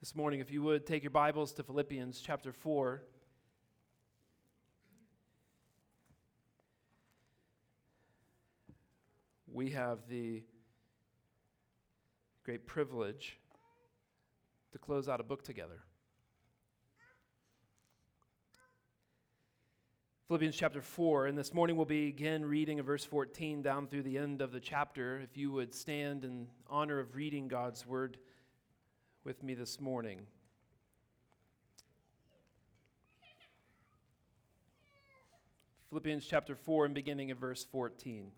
This morning, if you would, take your Bibles to Philippians chapter 4. We have the great privilege to close out a book together. Philippians chapter 4, and this morning we'll begin reading of verse 14 down through the end of the chapter. If you would stand in honor of reading God's word with me this morning. Philippians chapter 4 and beginning of verse 14.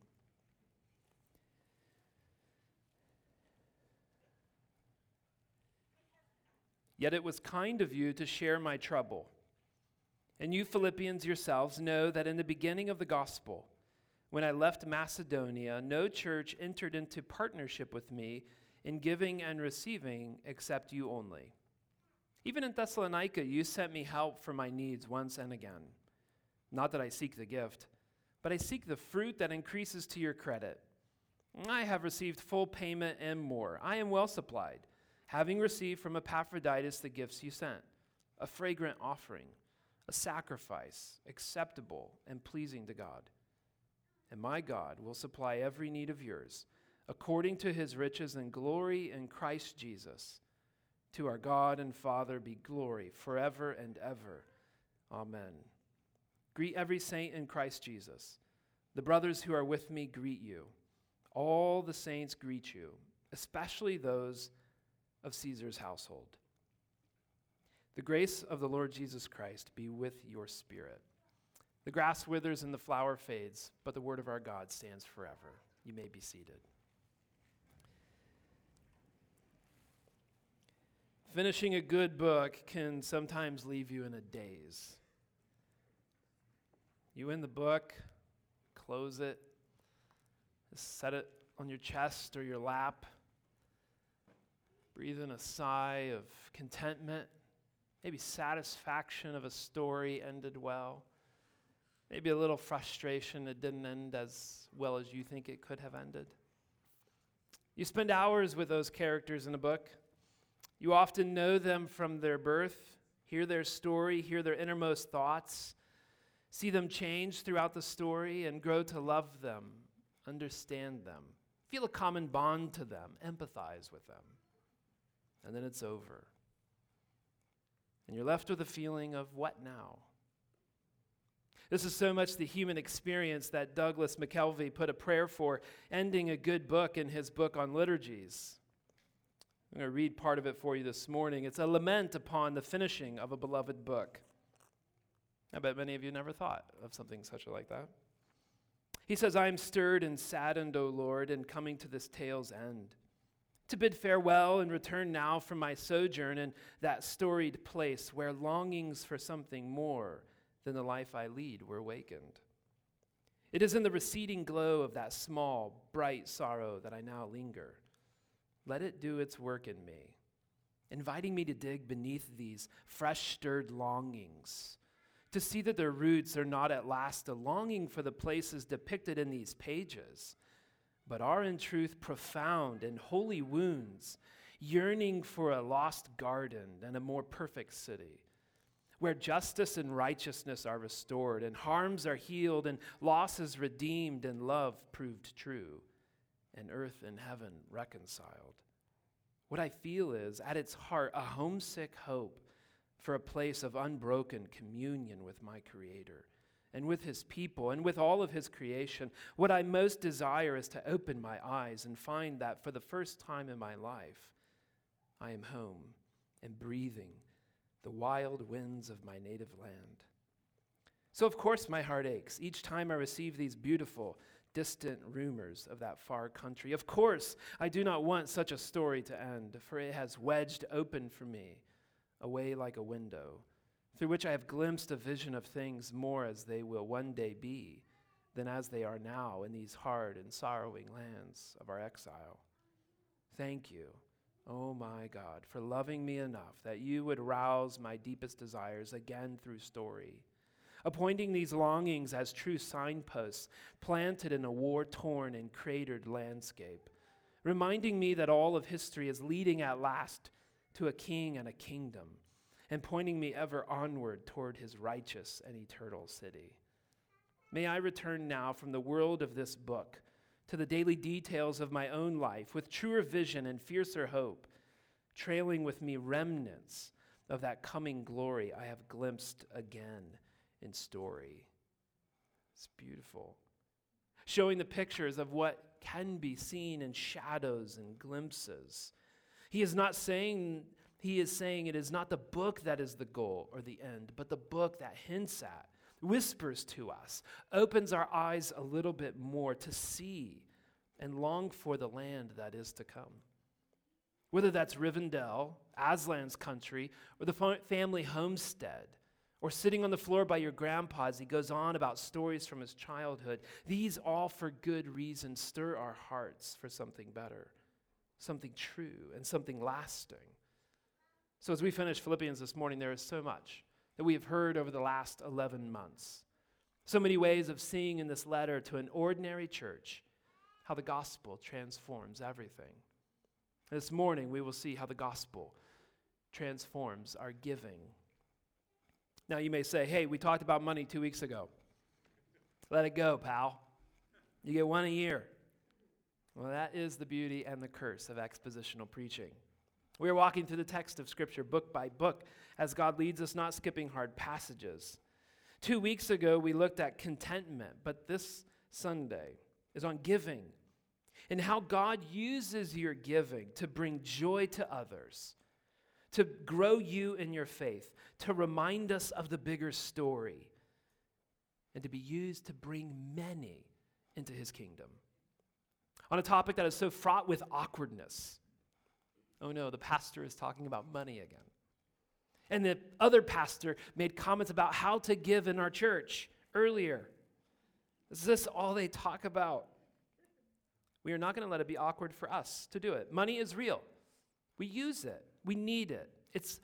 Yet it was kind of you to share my trouble. And you Philippians yourselves know that in the beginning of the gospel, when I left Macedonia, no church entered into partnership with me in giving and receiving except you only. Even in Thessalonica, you sent me help for my needs once and again. Not that I seek the gift, but I seek the fruit that increases to your credit. I have received full payment and more. I am well supplied, having received from Epaphroditus the gifts you sent a fragrant offering a sacrifice acceptable and pleasing to God. And my God will supply every need of yours according to his riches and glory in Christ Jesus. To our God and Father be glory forever and ever. Amen. Greet every saint in Christ Jesus. The brothers who are with me greet you. All the saints greet you, especially those of Caesar's household. The grace of the Lord Jesus Christ be with your spirit. The grass withers and the flower fades, but the word of our God stands forever. You may be seated. Finishing a good book can sometimes leave you in a daze. You in the book, close it, set it on your chest or your lap, breathe in a sigh of contentment maybe satisfaction of a story ended well, maybe a little frustration it didn't end as well as you think it could have ended. You spend hours with those characters in a book. You often know them from their birth, hear their story, hear their innermost thoughts, see them change throughout the story, and grow to love them, understand them, feel a common bond to them, empathize with them. And then it's over. And you're left with a feeling of what now? This is so much the human experience that Douglas McKelvey put a prayer for, ending a good book in his book on liturgies. I'm going to read part of it for you this morning. It's a lament upon the finishing of a beloved book. I bet many of you never thought of something such like that. He says, I am stirred and saddened, O Lord, in coming to this tale's end to bid farewell and return now from my sojourn in that storied place where longings for something more than the life I lead were wakened. It is in the receding glow of that small, bright sorrow that I now linger. Let it do its work in me, inviting me to dig beneath these fresh stirred longings, to see that their roots are not at last a longing for the places depicted in these pages but are in truth profound and holy wounds, yearning for a lost garden and a more perfect city, where justice and righteousness are restored, and harms are healed, and losses redeemed, and love proved true, and earth and heaven reconciled. What I feel is, at its heart, a homesick hope for a place of unbroken communion with my Creator and with his people and with all of his creation, what I most desire is to open my eyes and find that for the first time in my life, I am home and breathing the wild winds of my native land. So, of course, my heart aches each time I receive these beautiful, distant rumors of that far country. Of course, I do not want such a story to end, for it has wedged open for me a way like a window through which I have glimpsed a vision of things more as they will one day be than as they are now in these hard and sorrowing lands of our exile. Thank you, oh my God, for loving me enough that you would rouse my deepest desires again through story, appointing these longings as true signposts planted in a war torn and cratered landscape, reminding me that all of history is leading at last to a king and a kingdom, and pointing me ever onward toward his righteous and eternal city. May I return now from the world of this book to the daily details of my own life with truer vision and fiercer hope, trailing with me remnants of that coming glory I have glimpsed again in story. It's beautiful. Showing the pictures of what can be seen in shadows and glimpses. He is not saying, he is saying it is not the book that is the goal or the end, but the book that hints at, whispers to us, opens our eyes a little bit more to see and long for the land that is to come. Whether that's Rivendell, Aslan's country, or the family homestead, or sitting on the floor by your grandpa as he goes on about stories from his childhood, these all for good reason stir our hearts for something better, something true, and something lasting. So, as we finish Philippians this morning, there is so much that we have heard over the last 11 months. So many ways of seeing in this letter to an ordinary church how the gospel transforms everything. This morning, we will see how the gospel transforms our giving. Now, you may say, hey, we talked about money two weeks ago. Let it go, pal. You get one a year. Well, that is the beauty and the curse of expositional preaching. We are walking through the text of Scripture book by book as God leads us, not skipping hard passages. Two weeks ago, we looked at contentment, but this Sunday is on giving and how God uses your giving to bring joy to others, to grow you in your faith, to remind us of the bigger story, and to be used to bring many into his kingdom. On a topic that is so fraught with awkwardness. Oh no, the pastor is talking about money again. And the other pastor made comments about how to give in our church earlier. Is this all they talk about? We are not going to let it be awkward for us to do it. Money is real. We use it, we need it. It's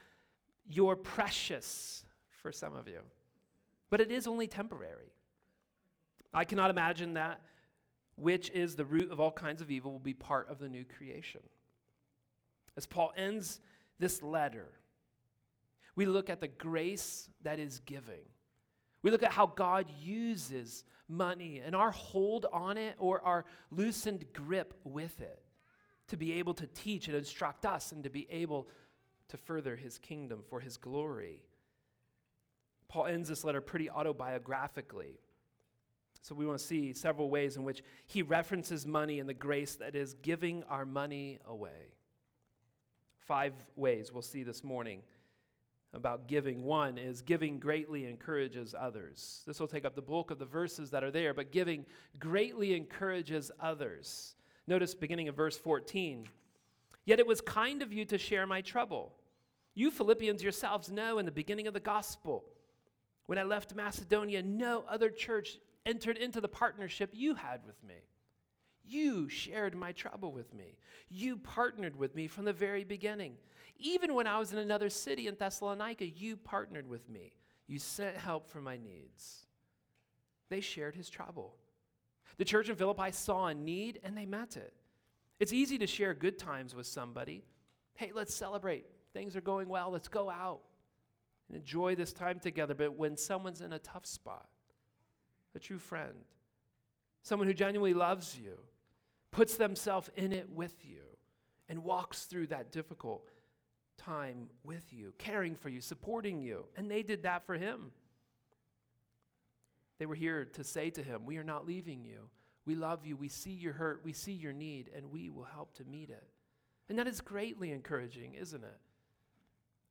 your precious for some of you, but it is only temporary. I cannot imagine that which is the root of all kinds of evil will be part of the new creation. As Paul ends this letter, we look at the grace that is giving. We look at how God uses money and our hold on it or our loosened grip with it to be able to teach and instruct us and to be able to further his kingdom for his glory. Paul ends this letter pretty autobiographically. So we want to see several ways in which he references money and the grace that is giving our money away. Five ways we'll see this morning about giving. One is giving greatly encourages others. This will take up the bulk of the verses that are there, but giving greatly encourages others. Notice beginning of verse 14. Yet it was kind of you to share my trouble. You Philippians yourselves know in the beginning of the gospel, when I left Macedonia, no other church entered into the partnership you had with me. You shared my trouble with me. You partnered with me from the very beginning. Even when I was in another city in Thessalonica, you partnered with me. You sent help for my needs. They shared his trouble. The church in Philippi saw a need and they met it. It's easy to share good times with somebody. Hey, let's celebrate. Things are going well. Let's go out and enjoy this time together. But when someone's in a tough spot, a true friend, someone who genuinely loves you, puts themselves in it with you, and walks through that difficult time with you, caring for you, supporting you. And they did that for him. They were here to say to him, We are not leaving you. We love you. We see your hurt. We see your need, and we will help to meet it. And that is greatly encouraging, isn't it?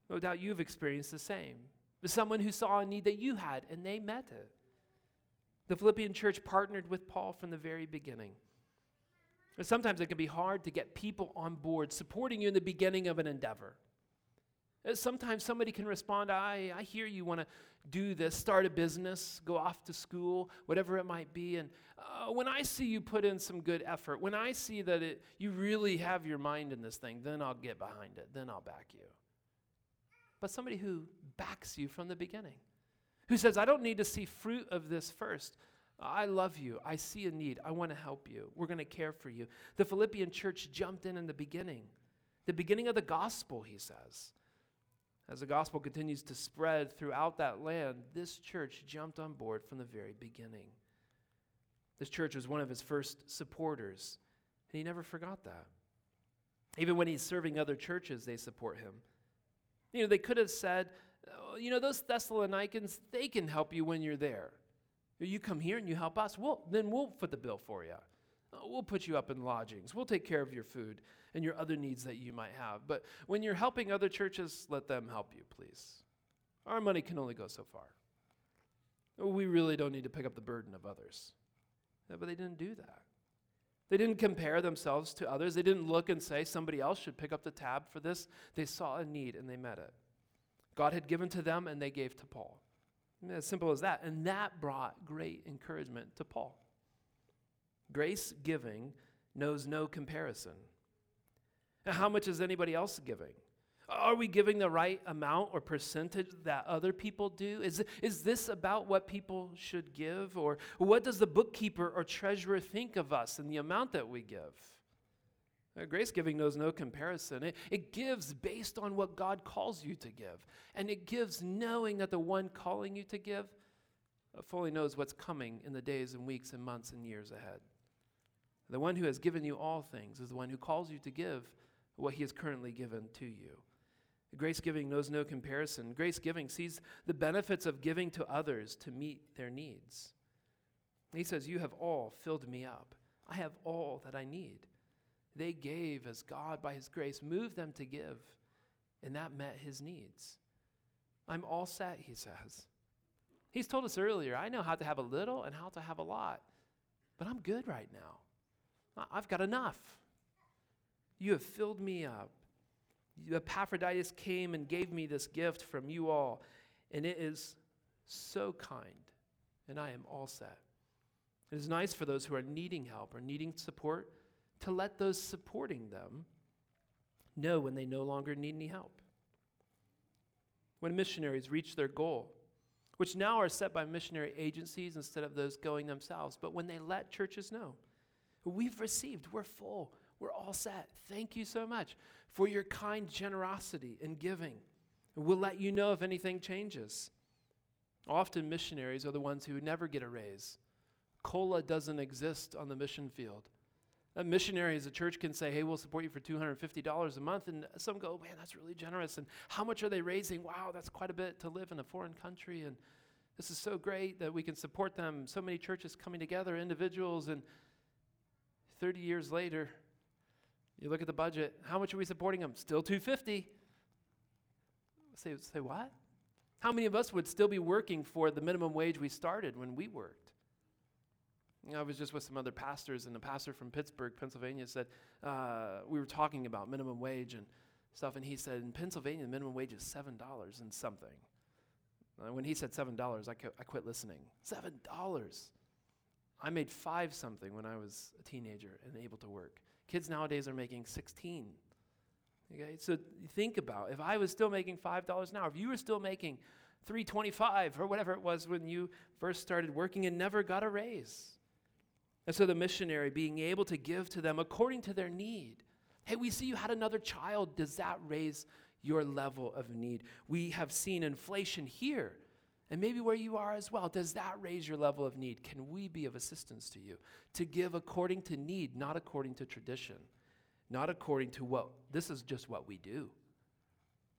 No doubt you've experienced the same. With someone who saw a need that you had, and they met it. The Philippian church partnered with Paul from the very beginning. Sometimes it can be hard to get people on board supporting you in the beginning of an endeavor. Uh, sometimes somebody can respond, I, I hear you want to do this, start a business, go off to school, whatever it might be. And uh, when I see you put in some good effort, when I see that it, you really have your mind in this thing, then I'll get behind it, then I'll back you. But somebody who backs you from the beginning, who says, I don't need to see fruit of this first. I love you. I see a need. I want to help you. We're going to care for you. The Philippian church jumped in in the beginning The beginning of the gospel, he says. As the gospel continues to spread throughout that land, this church jumped on board from the very beginning. This church was one of his first supporters, and he never forgot that. Even when he's serving other churches, they support him. You know, they could have said, oh, you know, those Thessalonians, they can help you when you're there. You come here and you help us, well, then we'll foot the bill for you. We'll put you up in lodgings. We'll take care of your food and your other needs that you might have. But when you're helping other churches, let them help you, please. Our money can only go so far. We really don't need to pick up the burden of others. Yeah, but they didn't do that. They didn't compare themselves to others. They didn't look and say somebody else should pick up the tab for this. They saw a need and they met it. God had given to them and they gave to Paul. As simple as that. And that brought great encouragement to Paul. Grace giving knows no comparison. How much is anybody else giving? Are we giving the right amount or percentage that other people do? Is, is this about what people should give? Or what does the bookkeeper or treasurer think of us and the amount that we give? Uh, grace giving knows no comparison. It, it gives based on what God calls you to give. And it gives knowing that the one calling you to give uh, fully knows what's coming in the days and weeks and months and years ahead. The one who has given you all things is the one who calls you to give what he has currently given to you. Grace giving knows no comparison. Grace giving sees the benefits of giving to others to meet their needs. He says, You have all filled me up. I have all that I need. They gave as God, by His grace, moved them to give, and that met His needs. I'm all set, He says. He's told us earlier, I know how to have a little and how to have a lot, but I'm good right now. I've got enough. You have filled me up. Epaphroditus came and gave me this gift from you all, and it is so kind, and I am all set. It is nice for those who are needing help or needing support to let those supporting them know when they no longer need any help. When missionaries reach their goal, which now are set by missionary agencies instead of those going themselves, but when they let churches know, we've received, we're full, we're all set. Thank you so much for your kind generosity and giving. We'll let you know if anything changes. Often missionaries are the ones who never get a raise. COLA doesn't exist on the mission field. A missionary as a church can say, hey, we'll support you for $250 a month. And some go, man, that's really generous. And how much are they raising? Wow, that's quite a bit to live in a foreign country. And this is so great that we can support them. So many churches coming together, individuals. And 30 years later, you look at the budget. How much are we supporting them? Still 250. Say, say what? How many of us would still be working for the minimum wage we started when we worked? You know, I was just with some other pastors, and a pastor from Pittsburgh, Pennsylvania, said uh, we were talking about minimum wage and stuff, and he said in Pennsylvania the minimum wage is seven dollars and something. Uh, when he said seven dollars, I, I quit listening. Seven dollars. I made five something when I was a teenager and able to work. Kids nowadays are making 16. Okay, so think about if I was still making $5 an hour, if you were still making 325 or whatever it was when you first started working and never got a raise. And so the missionary being able to give to them according to their need. Hey, we see you had another child. Does that raise your level of need? We have seen inflation here and maybe where you are as well. Does that raise your level of need? Can we be of assistance to you? To give according to need, not according to tradition, not according to what, this is just what we do,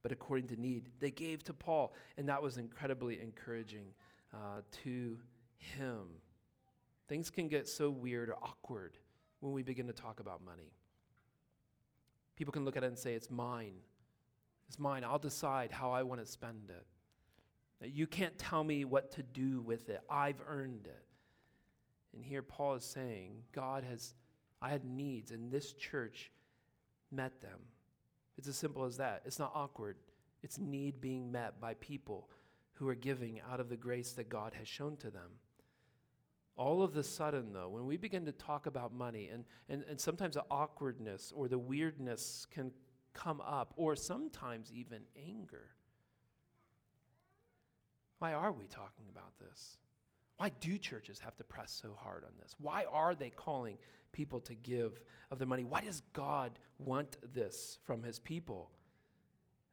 but according to need. They gave to Paul, and that was incredibly encouraging uh, to him. Things can get so weird or awkward when we begin to talk about money. People can look at it and say, It's mine. It's mine. I'll decide how I want to spend it. You can't tell me what to do with it. I've earned it. And here Paul is saying, God has, I had needs, and this church met them. It's as simple as that. It's not awkward, it's need being met by people who are giving out of the grace that God has shown to them. All of the sudden, though, when we begin to talk about money, and, and, and sometimes the awkwardness or the weirdness can come up, or sometimes even anger. Why are we talking about this? Why do churches have to press so hard on this? Why are they calling people to give of their money? Why does God want this from his people?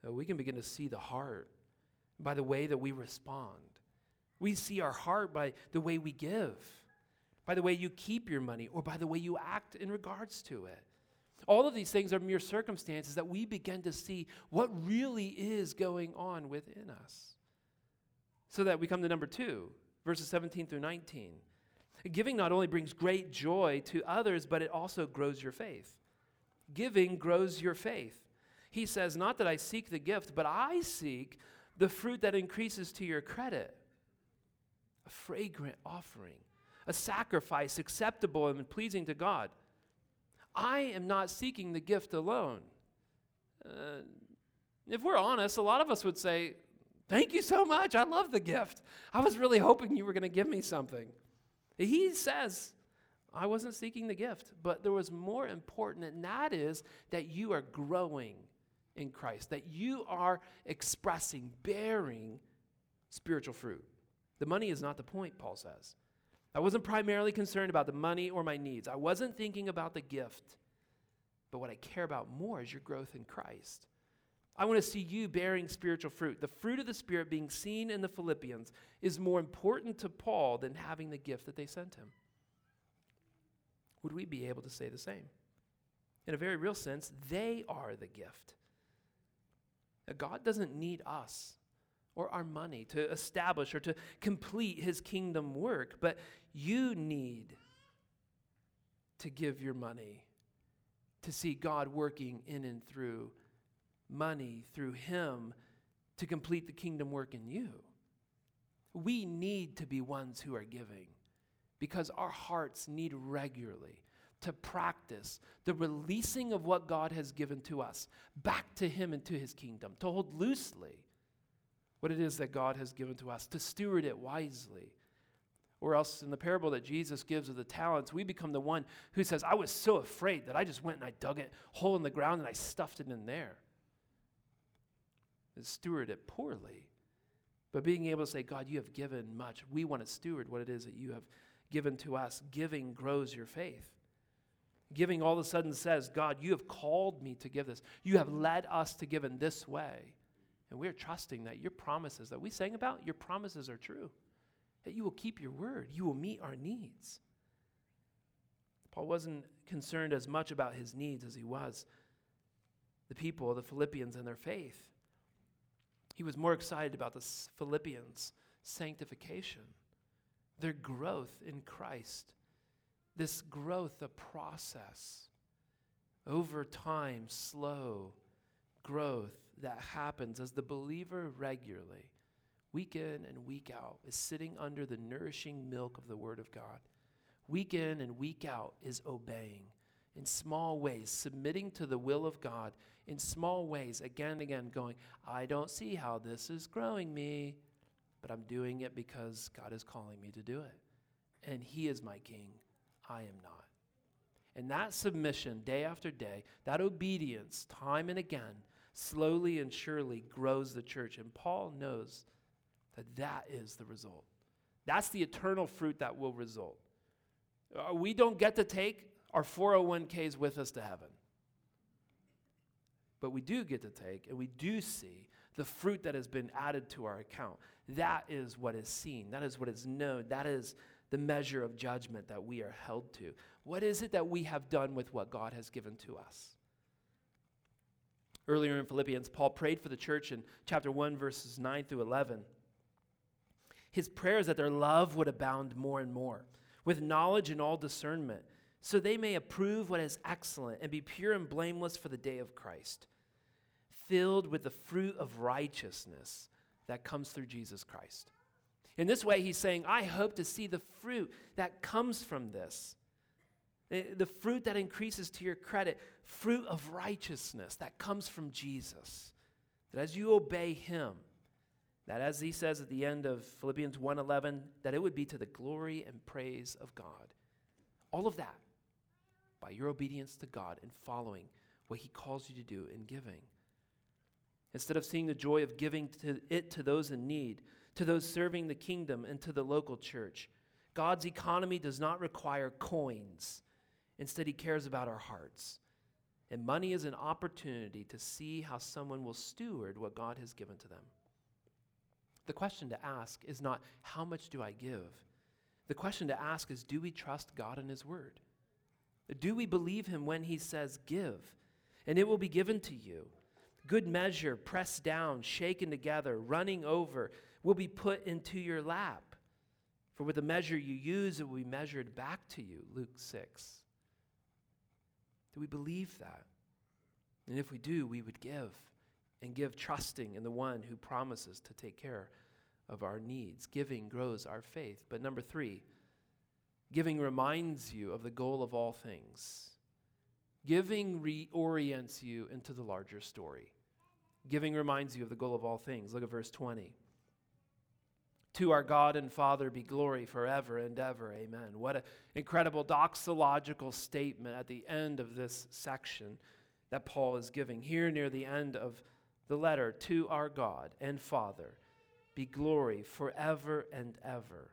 Uh, we can begin to see the heart by the way that we respond. We see our heart by the way we give, by the way you keep your money, or by the way you act in regards to it. All of these things are mere circumstances that we begin to see what really is going on within us. So that we come to number two, verses 17 through 19. Giving not only brings great joy to others, but it also grows your faith. Giving grows your faith. He says, Not that I seek the gift, but I seek the fruit that increases to your credit. A fragrant offering, a sacrifice acceptable and pleasing to God. I am not seeking the gift alone. Uh, if we're honest, a lot of us would say, Thank you so much. I love the gift. I was really hoping you were going to give me something. He says, I wasn't seeking the gift, but there was more important, and that is that you are growing in Christ, that you are expressing, bearing spiritual fruit. The money is not the point, Paul says. I wasn't primarily concerned about the money or my needs. I wasn't thinking about the gift. But what I care about more is your growth in Christ. I want to see you bearing spiritual fruit. The fruit of the Spirit being seen in the Philippians is more important to Paul than having the gift that they sent him. Would we be able to say the same? In a very real sense, they are the gift. God doesn't need us or our money to establish or to complete his kingdom work, but you need to give your money to see God working in and through money, through him, to complete the kingdom work in you. We need to be ones who are giving because our hearts need regularly to practice the releasing of what God has given to us back to Him and to His kingdom, to hold loosely what it is that God has given to us, to steward it wisely. Or else, in the parable that Jesus gives of the talents, we become the one who says, I was so afraid that I just went and I dug it hole in the ground and I stuffed it in there. Steward it poorly. But being able to say, God, you have given much. We want to steward what it is that you have given to us. Giving grows your faith. Giving all of a sudden says, God, you have called me to give this. You have led us to give in this way. And we're trusting that your promises that we sang about, your promises are true. That you will keep your word, you will meet our needs. Paul wasn't concerned as much about his needs as he was the people, the Philippians, and their faith. He was more excited about the Philippians' sanctification, their growth in Christ this growth, a process over time, slow growth that happens as the believer regularly, week in and week out, is sitting under the nourishing milk of the Word of God. Week in and week out is obeying in small ways, submitting to the will of God in small ways, again and again, going, I don't see how this is growing me, but I'm doing it because God is calling me to do it. And He is my King. I am not. And that submission, day after day, that obedience, time and again, slowly and surely grows the church. And Paul knows that that is the result. That's the eternal fruit that will result. Uh, we don't get to take our 401ks with us to heaven. But we do get to take, and we do see the fruit that has been added to our account. That is what is seen. That is what is known. That is the measure of judgment that we are held to. What is it that we have done with what God has given to us? Earlier in Philippians, Paul prayed for the church in chapter 1, verses 9 through 11. His prayer is that their love would abound more and more, with knowledge and all discernment, so they may approve what is excellent and be pure and blameless for the day of Christ, filled with the fruit of righteousness that comes through Jesus Christ. In this way, he's saying, I hope to see the fruit that comes from this. The fruit that increases to your credit, fruit of righteousness that comes from Jesus. That as you obey him, that as he says at the end of Philippians 1:11, that it would be to the glory and praise of God. All of that by your obedience to God and following what he calls you to do in giving. Instead of seeing the joy of giving to it to those in need, to those serving the kingdom and to the local church. God's economy does not require coins. Instead, He cares about our hearts. And money is an opportunity to see how someone will steward what God has given to them. The question to ask is not, how much do I give? The question to ask is, do we trust God and His Word? Do we believe Him when He says, give, and it will be given to you? Good measure, pressed down, shaken together, running over, will be put into your lap. For with the measure you use, it will be measured back to you. Luke 6. Do we believe that? And if we do, we would give and give trusting in the one who promises to take care of our needs. Giving grows our faith. But number three, giving reminds you of the goal of all things. Giving reorients you into the larger story. Giving reminds you of the goal of all things. Look at verse 20. To our God and Father be glory forever and ever. Amen. What an incredible doxological statement at the end of this section that Paul is giving. Here near the end of the letter, to our God and Father be glory forever and ever.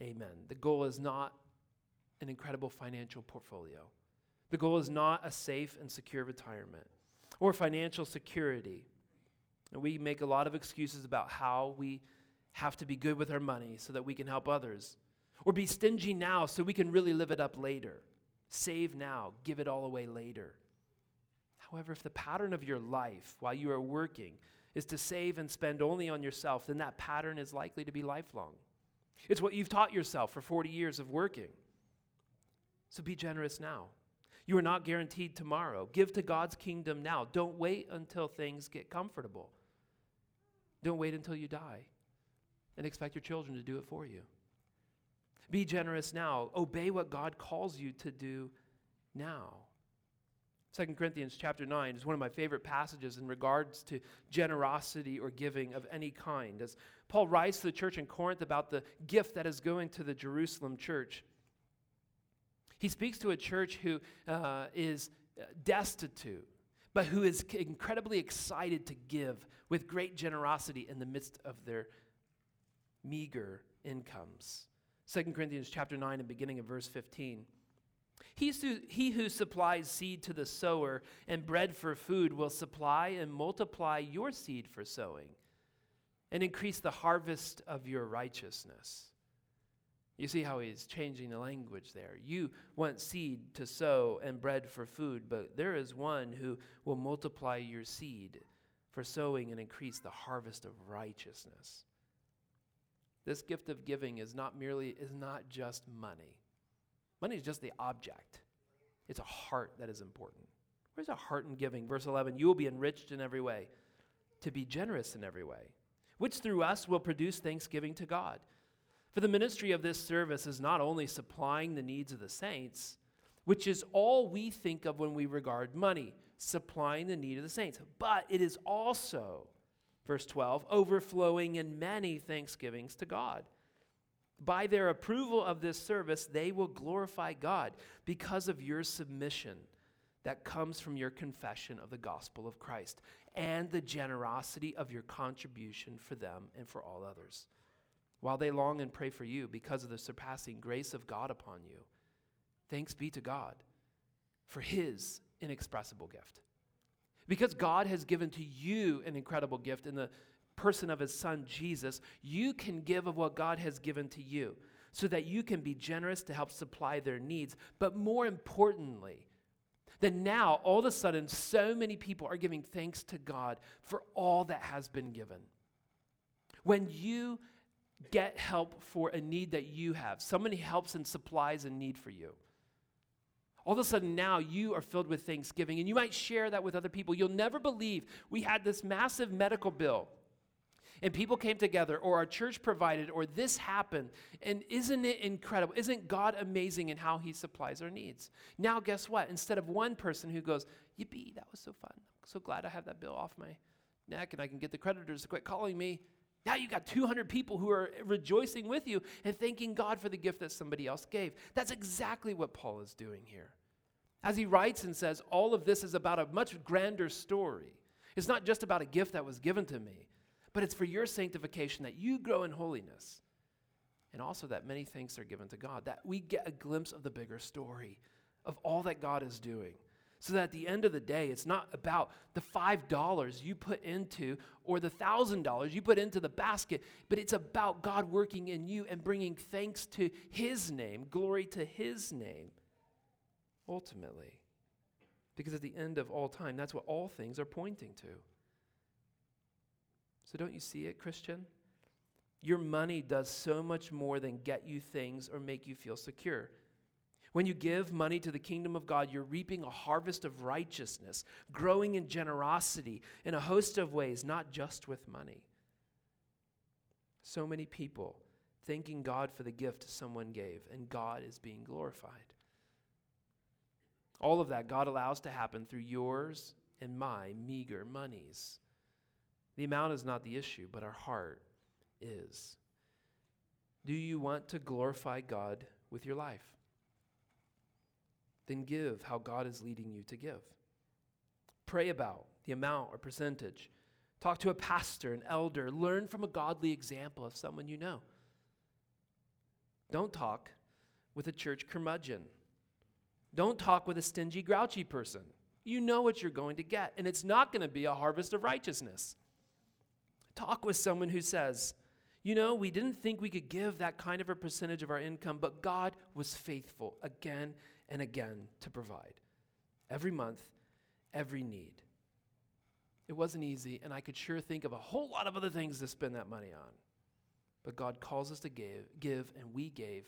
Amen. The goal is not an incredible financial portfolio, the goal is not a safe and secure retirement or financial security. And we make a lot of excuses about how we have to be good with our money so that we can help others, or be stingy now so we can really live it up later. Save now, give it all away later. However, if the pattern of your life while you are working is to save and spend only on yourself, then that pattern is likely to be lifelong. It's what you've taught yourself for 40 years of working. So be generous now. You are not guaranteed tomorrow. Give to God's kingdom now. Don't wait until things get comfortable. Don't wait until you die and expect your children to do it for you. Be generous now. Obey what God calls you to do now. 2 Corinthians chapter 9 is one of my favorite passages in regards to generosity or giving of any kind. As Paul writes to the church in Corinth about the gift that is going to the Jerusalem church, he speaks to a church who uh, is destitute, but who is incredibly excited to give with great generosity in the midst of their meager incomes. 2 Corinthians chapter 9 and beginning of verse 15. He who supplies seed to the sower and bread for food will supply and multiply your seed for sowing and increase the harvest of your righteousness. You see how he's changing the language there. You want seed to sow and bread for food, but there is one who will multiply your seed for sowing and increase the harvest of righteousness. This gift of giving is not merely is not just money. Money is just the object. It's a heart that is important. Where's a heart in giving? Verse 11, you will be enriched in every way, to be generous in every way, which through us will produce thanksgiving to God. For the ministry of this service is not only supplying the needs of the saints, which is all we think of when we regard money, supplying the need of the saints, but it is also Verse 12, overflowing in many thanksgivings to God. By their approval of this service, they will glorify God because of your submission that comes from your confession of the gospel of Christ and the generosity of your contribution for them and for all others. While they long and pray for you because of the surpassing grace of God upon you, thanks be to God for his inexpressible gift. Because God has given to you an incredible gift in the person of his son Jesus, you can give of what God has given to you so that you can be generous to help supply their needs. But more importantly, that now all of a sudden so many people are giving thanks to God for all that has been given. When you get help for a need that you have, somebody helps and supplies a need for you all of a sudden, now you are filled with thanksgiving, and you might share that with other people. You'll never believe we had this massive medical bill, and people came together, or our church provided, or this happened. And isn't it incredible? Isn't God amazing in how He supplies our needs? Now, guess what? Instead of one person who goes, Yippee, that was so fun. I'm so glad I have that bill off my neck, and I can get the creditors to quit calling me. Now you got 200 people who are rejoicing with you and thanking God for the gift that somebody else gave. That's exactly what Paul is doing here. As he writes and says, all of this is about a much grander story. It's not just about a gift that was given to me, but it's for your sanctification that you grow in holiness. and also that many thanks are given to God, that we get a glimpse of the bigger story of all that God is doing. So that at the end of the day, it's not about the $5 you put into or the $1,000 you put into the basket, but it's about God working in you and bringing thanks to His name, glory to His name, ultimately. Because at the end of all time, that's what all things are pointing to. So don't you see it, Christian? Your money does so much more than get you things or make you feel secure. When you give money to the kingdom of God, you're reaping a harvest of righteousness, growing in generosity in a host of ways, not just with money. So many people thanking God for the gift someone gave, and God is being glorified. All of that God allows to happen through yours and my meager monies. The amount is not the issue, but our heart is. Do you want to glorify God with your life? then give how God is leading you to give. Pray about the amount or percentage. Talk to a pastor, an elder. Learn from a godly example of someone you know. Don't talk with a church curmudgeon. Don't talk with a stingy, grouchy person. You know what you're going to get, and it's not going to be a harvest of righteousness. Talk with someone who says, You know, we didn't think we could give that kind of a percentage of our income, but God was faithful again and again to provide. Every month, every need. It wasn't easy, and I could sure think of a whole lot of other things to spend that money on. But God calls us to give, give and we gave,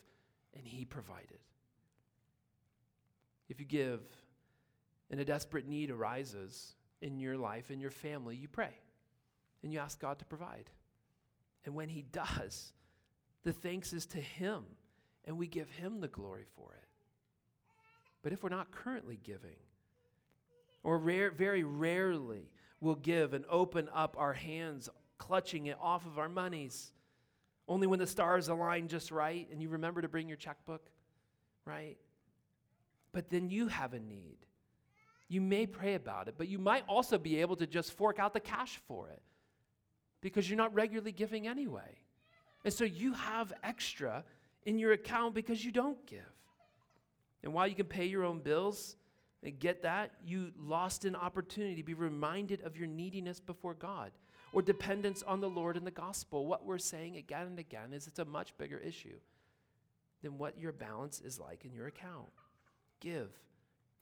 and He provided. If you give and a desperate need arises in your life, in your family, you pray and you ask God to provide. And when He does, the thanks is to Him, and we give Him the glory for it. But if we're not currently giving, or rare, very rarely will give and open up our hands, clutching it off of our monies, only when the stars align just right and you remember to bring your checkbook, right? But then you have a need. You may pray about it, but you might also be able to just fork out the cash for it because you're not regularly giving anyway. And so you have extra in your account because you don't give. And while you can pay your own bills and get that, you lost an opportunity to be reminded of your neediness before God or dependence on the Lord and the gospel. What we're saying again and again is it's a much bigger issue than what your balance is like in your account. Give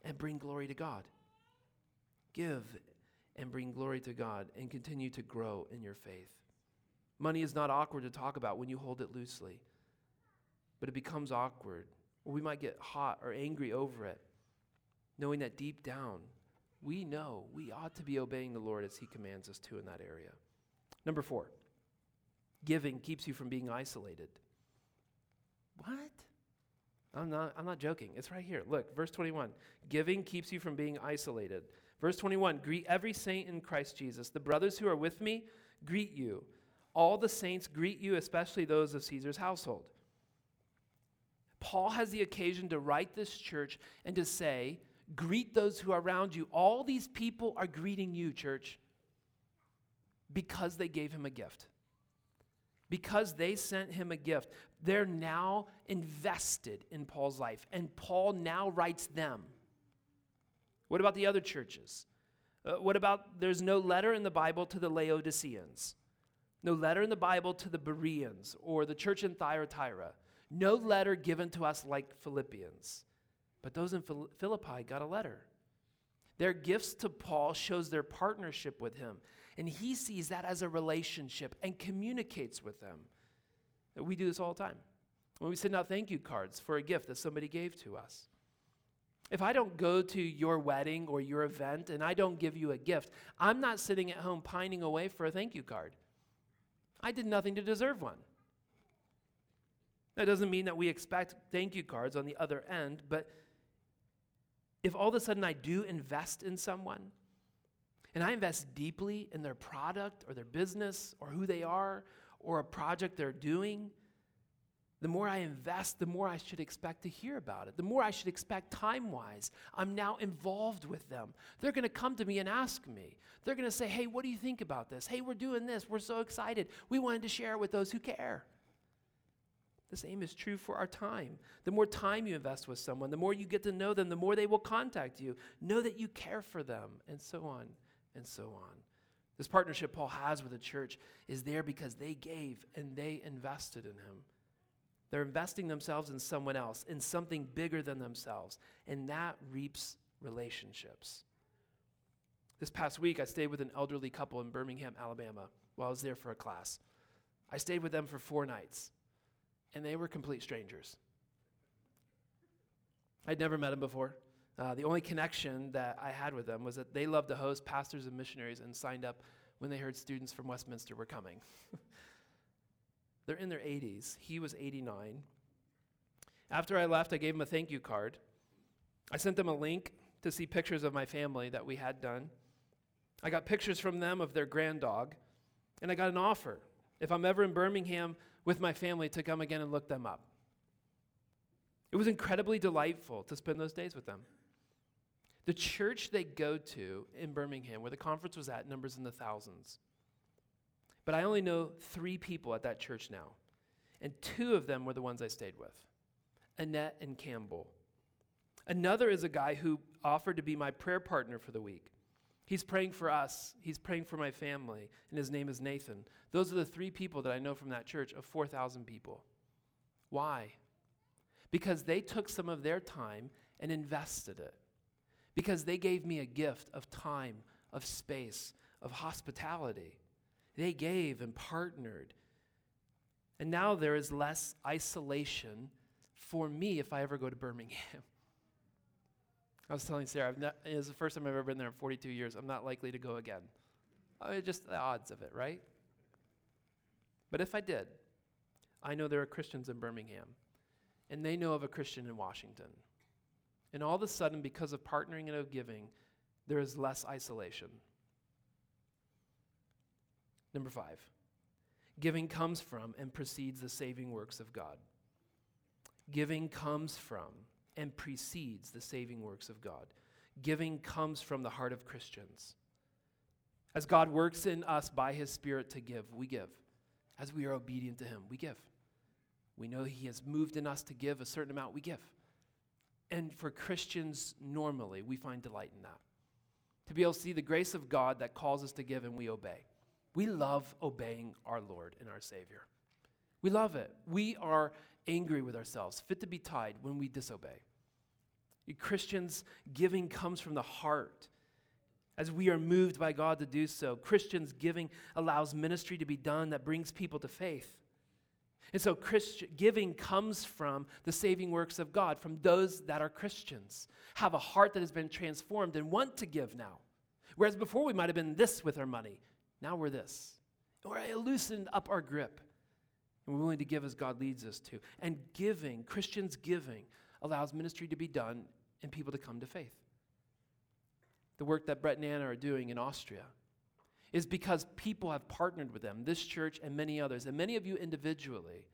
and bring glory to God. Give and bring glory to God and continue to grow in your faith. Money is not awkward to talk about when you hold it loosely, but it becomes awkward or we might get hot or angry over it, knowing that deep down, we know we ought to be obeying the Lord as He commands us to in that area. Number four, giving keeps you from being isolated. What? I'm not, I'm not joking. It's right here. Look, verse 21. Giving keeps you from being isolated. Verse 21 Greet every saint in Christ Jesus. The brothers who are with me greet you. All the saints greet you, especially those of Caesar's household. Paul has the occasion to write this church and to say, Greet those who are around you. All these people are greeting you, church, because they gave him a gift. Because they sent him a gift. They're now invested in Paul's life, and Paul now writes them. What about the other churches? Uh, what about there's no letter in the Bible to the Laodiceans? No letter in the Bible to the Bereans or the church in Thyatira? No letter given to us like Philippians. But those in Philippi got a letter. Their gifts to Paul shows their partnership with him, and he sees that as a relationship and communicates with them. We do this all the time. When we send out thank you cards for a gift that somebody gave to us. If I don't go to your wedding or your event and I don't give you a gift, I'm not sitting at home pining away for a thank you card. I did nothing to deserve one. That doesn't mean that we expect thank you cards on the other end, but if all of a sudden I do invest in someone, and I invest deeply in their product or their business or who they are or a project they're doing, the more I invest, the more I should expect to hear about it. The more I should expect time wise. I'm now involved with them. They're going to come to me and ask me. They're going to say, hey, what do you think about this? Hey, we're doing this. We're so excited. We wanted to share it with those who care. The same is true for our time. The more time you invest with someone, the more you get to know them, the more they will contact you. Know that you care for them, and so on and so on. This partnership Paul has with the church is there because they gave and they invested in him. They're investing themselves in someone else, in something bigger than themselves, and that reaps relationships. This past week, I stayed with an elderly couple in Birmingham, Alabama, while I was there for a class. I stayed with them for four nights, and they were complete strangers. I'd never met them before. Uh, the only connection that I had with them was that they loved to host pastors and missionaries and signed up when they heard students from Westminster were coming. They're in their 80s. He was 89. After I left, I gave him a thank you card. I sent them a link to see pictures of my family that we had done. I got pictures from them of their grand dog, and I got an offer if I'm ever in Birmingham with my family to come again and look them up. It was incredibly delightful to spend those days with them. The church they go to in Birmingham, where the conference was at, numbers in the thousands. But I only know three people at that church now, and two of them were the ones I stayed with Annette and Campbell. Another is a guy who offered to be my prayer partner for the week. He's praying for us, he's praying for my family, and his name is Nathan. Those are the three people that I know from that church of 4,000 people. Why? Because they took some of their time and invested it because they gave me a gift of time, of space, of hospitality. They gave and partnered. And now there is less isolation for me if I ever go to Birmingham. I was telling Sarah, not, it's the first time I've ever been there in 42 years. I'm not likely to go again. I mean, just the odds of it, right? But if I did, I know there are Christians in Birmingham, and they know of a Christian in Washington. And all of a sudden, because of partnering and of giving, there is less isolation. Number five, giving comes from and precedes the saving works of God. Giving comes from and precedes the saving works of God. Giving comes from the heart of Christians. As God works in us by his Spirit to give, we give. As we are obedient to him, we give. We know he has moved in us to give a certain amount, we give. And for Christians, normally, we find delight in that. To be able to see the grace of God that calls us to give and we obey. We love obeying our Lord and our Savior. We love it. We are angry with ourselves, fit to be tied when we disobey. Christians, giving comes from the heart as we are moved by God to do so. Christians, giving allows ministry to be done that brings people to faith. And so giving comes from the saving works of God, from those that are Christians, have a heart that has been transformed and want to give now. Whereas before we might have been this with our money, now we're this. I loosened up our grip and we're willing to give as God leads us to. And giving, Christians giving, allows ministry to be done and people to come to faith. The work that Brett and Anna are doing in Austria is because people have partnered with them, this church and many others, and many of you individually,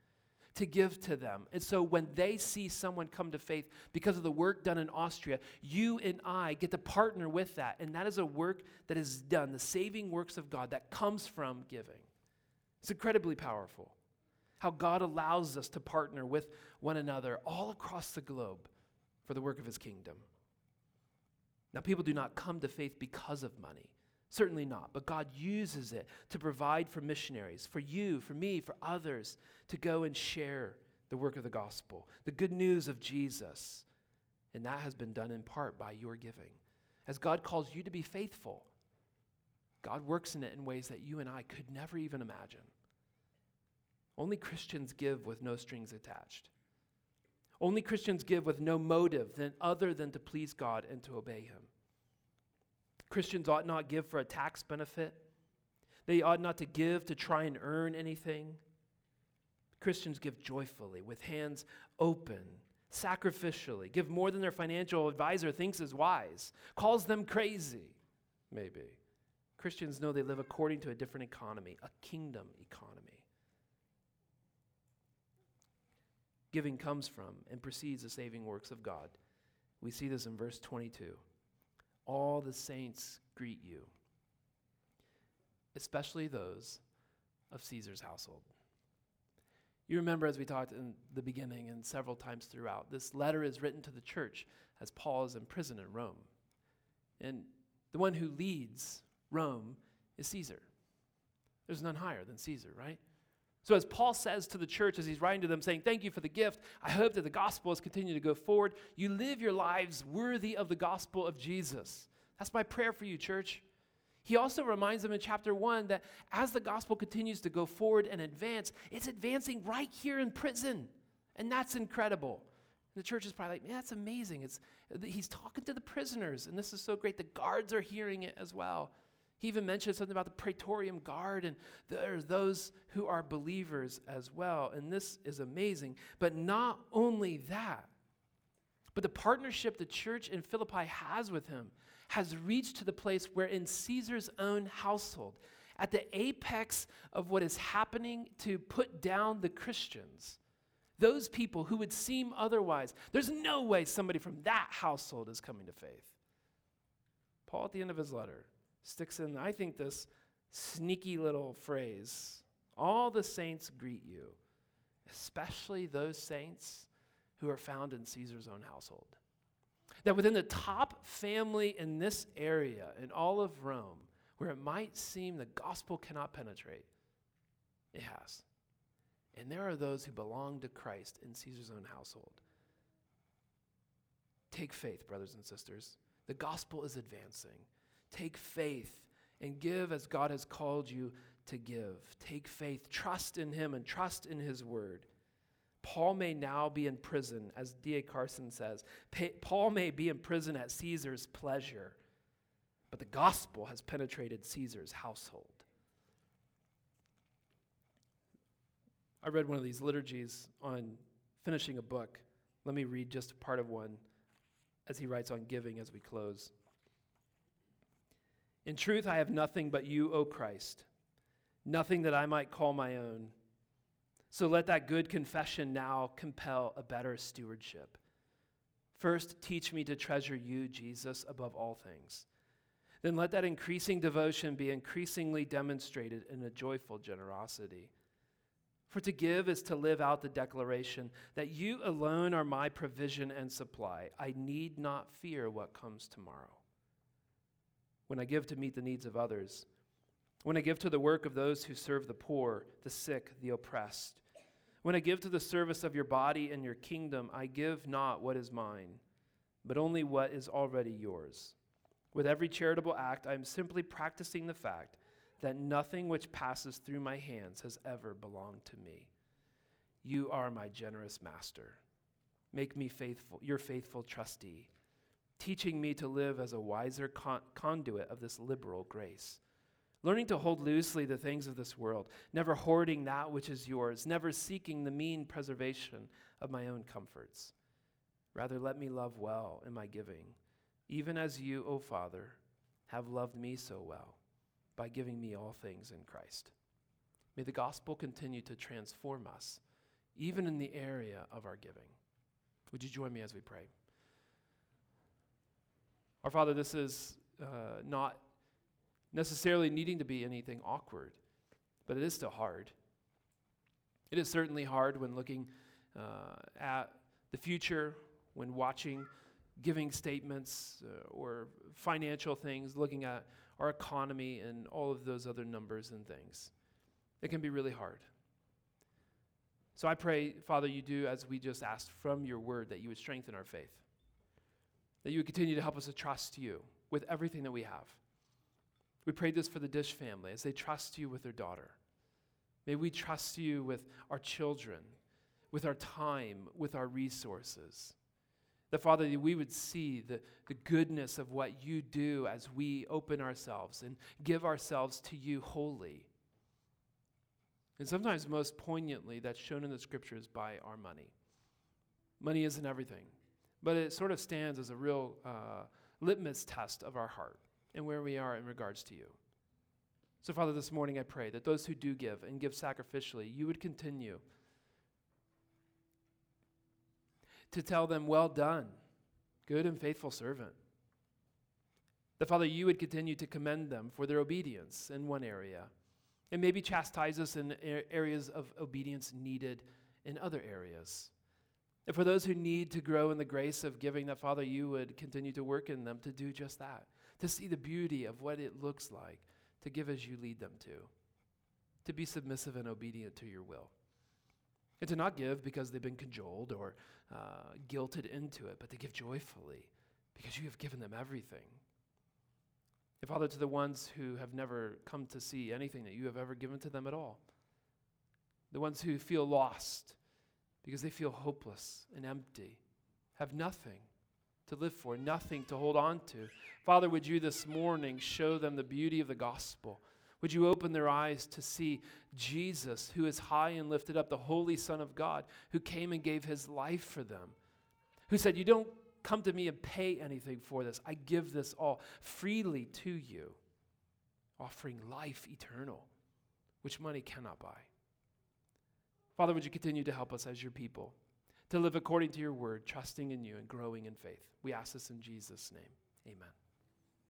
to give to them. And so when they see someone come to faith because of the work done in Austria, you and I get to partner with that. And that is a work that is done, the saving works of God that comes from giving. It's incredibly powerful how God allows us to partner with one another all across the globe for the work of his kingdom. Now, people do not come to faith because of money. Certainly not. But God uses it to provide for missionaries, for you, for me, for others, to go and share the work of the gospel, the good news of Jesus. And that has been done in part by your giving. As God calls you to be faithful, God works in it in ways that you and I could never even imagine. Only Christians give with no strings attached. Only Christians give with no motive than other than to please God and to obey him. Christians ought not give for a tax benefit. They ought not to give to try and earn anything. Christians give joyfully, with hands open, sacrificially, give more than their financial advisor thinks is wise, calls them crazy, maybe. Christians know they live according to a different economy, a kingdom economy. Giving comes from and precedes the saving works of God. We see this in verse 22. All the saints greet you, especially those of Caesar's household. You remember, as we talked in the beginning and several times throughout, this letter is written to the church as Paul is in prison in Rome. And the one who leads Rome is Caesar. There's none higher than Caesar, right? So, as Paul says to the church as he's writing to them, saying, Thank you for the gift. I hope that the gospel has continued to go forward. You live your lives worthy of the gospel of Jesus. That's my prayer for you, church. He also reminds them in chapter one that as the gospel continues to go forward and advance, it's advancing right here in prison. And that's incredible. The church is probably like, man, that's amazing. It's, he's talking to the prisoners, and this is so great. The guards are hearing it as well. He even mentions something about the Praetorian Guard, and there's those who are believers as well. And this is amazing. But not only that, but the partnership the church in Philippi has with him has reached to the place where in Caesar's own household, at the apex of what is happening to put down the Christians, those people who would seem otherwise, there's no way somebody from that household is coming to faith. Paul, at the end of his letter, sticks in, I think, this sneaky little phrase All the saints greet you, especially those saints who are found in Caesar's own household that within the top family in this area, in all of Rome, where it might seem the gospel cannot penetrate, it has. And there are those who belong to Christ in Caesar's own household. Take faith, brothers and sisters. The gospel is advancing. Take faith and give as God has called you to give. Take faith, trust in Him, and trust in His word. Paul may now be in prison, as D.A. Carson says. Paul may be in prison at Caesar's pleasure, but the gospel has penetrated Caesar's household. I read one of these liturgies on finishing a book. Let me read just a part of one as he writes on giving as we close. In truth, I have nothing but you, O Christ, nothing that I might call my own. So let that good confession now compel a better stewardship. First, teach me to treasure you, Jesus, above all things. Then let that increasing devotion be increasingly demonstrated in a joyful generosity. For to give is to live out the declaration that you alone are my provision and supply. I need not fear what comes tomorrow. When I give to meet the needs of others, when I give to the work of those who serve the poor, the sick, the oppressed, when I give to the service of your body and your kingdom, I give not what is mine, but only what is already yours. With every charitable act, I am simply practicing the fact that nothing which passes through my hands has ever belonged to me. You are my generous master. Make me faithful, your faithful trustee, teaching me to live as a wiser con- conduit of this liberal grace learning to hold loosely the things of this world, never hoarding that which is yours, never seeking the mean preservation of my own comforts. Rather, let me love well in my giving, even as you, O Father, have loved me so well by giving me all things in Christ. May the gospel continue to transform us, even in the area of our giving. Would you join me as we pray? Our Father, this is uh, not necessarily needing to be anything awkward, but it is still hard. It is certainly hard when looking uh, at the future, when watching giving statements uh, or financial things, looking at our economy and all of those other numbers and things. It can be really hard. So I pray, Father, you do as we just asked from your word, that you would strengthen our faith, that you would continue to help us to trust you with everything that we have. We prayed this for the Dish family as they trust you with their daughter. May we trust you with our children, with our time, with our resources. That, Father, we would see the, the goodness of what you do as we open ourselves and give ourselves to you wholly. And sometimes, most poignantly, that's shown in the scriptures by our money. Money isn't everything, but it sort of stands as a real uh, litmus test of our heart and where we are in regards to you. So, Father, this morning I pray that those who do give and give sacrificially, you would continue to tell them, Well done, good and faithful servant. That, Father, you would continue to commend them for their obedience in one area, And maybe chastise us in areas of obedience needed in other areas. And for those who need to grow in the grace of giving, that Father, you would continue to work in them to do just that, to see the beauty of what it looks like to give as you lead them to, to be submissive and obedient to your will. And to not give because they've been cajoled or uh, guilted into it, but to give joyfully because you have given them everything. And Father, to the ones who have never come to see anything that you have ever given to them at all, the ones who feel lost because they feel hopeless and empty, have nothing to live for, nothing to hold on to. Father, would you this morning show them the beauty of the gospel? Would you open their eyes to see Jesus, who is high and lifted up, the Holy Son of God, who came and gave his life for them, who said, You don't come to me and pay anything for this. I give this all freely to you, offering life eternal, which money cannot buy. Father, would you continue to help us as your people to live according to your word, trusting in you and growing in faith? We ask this in Jesus' name. Amen.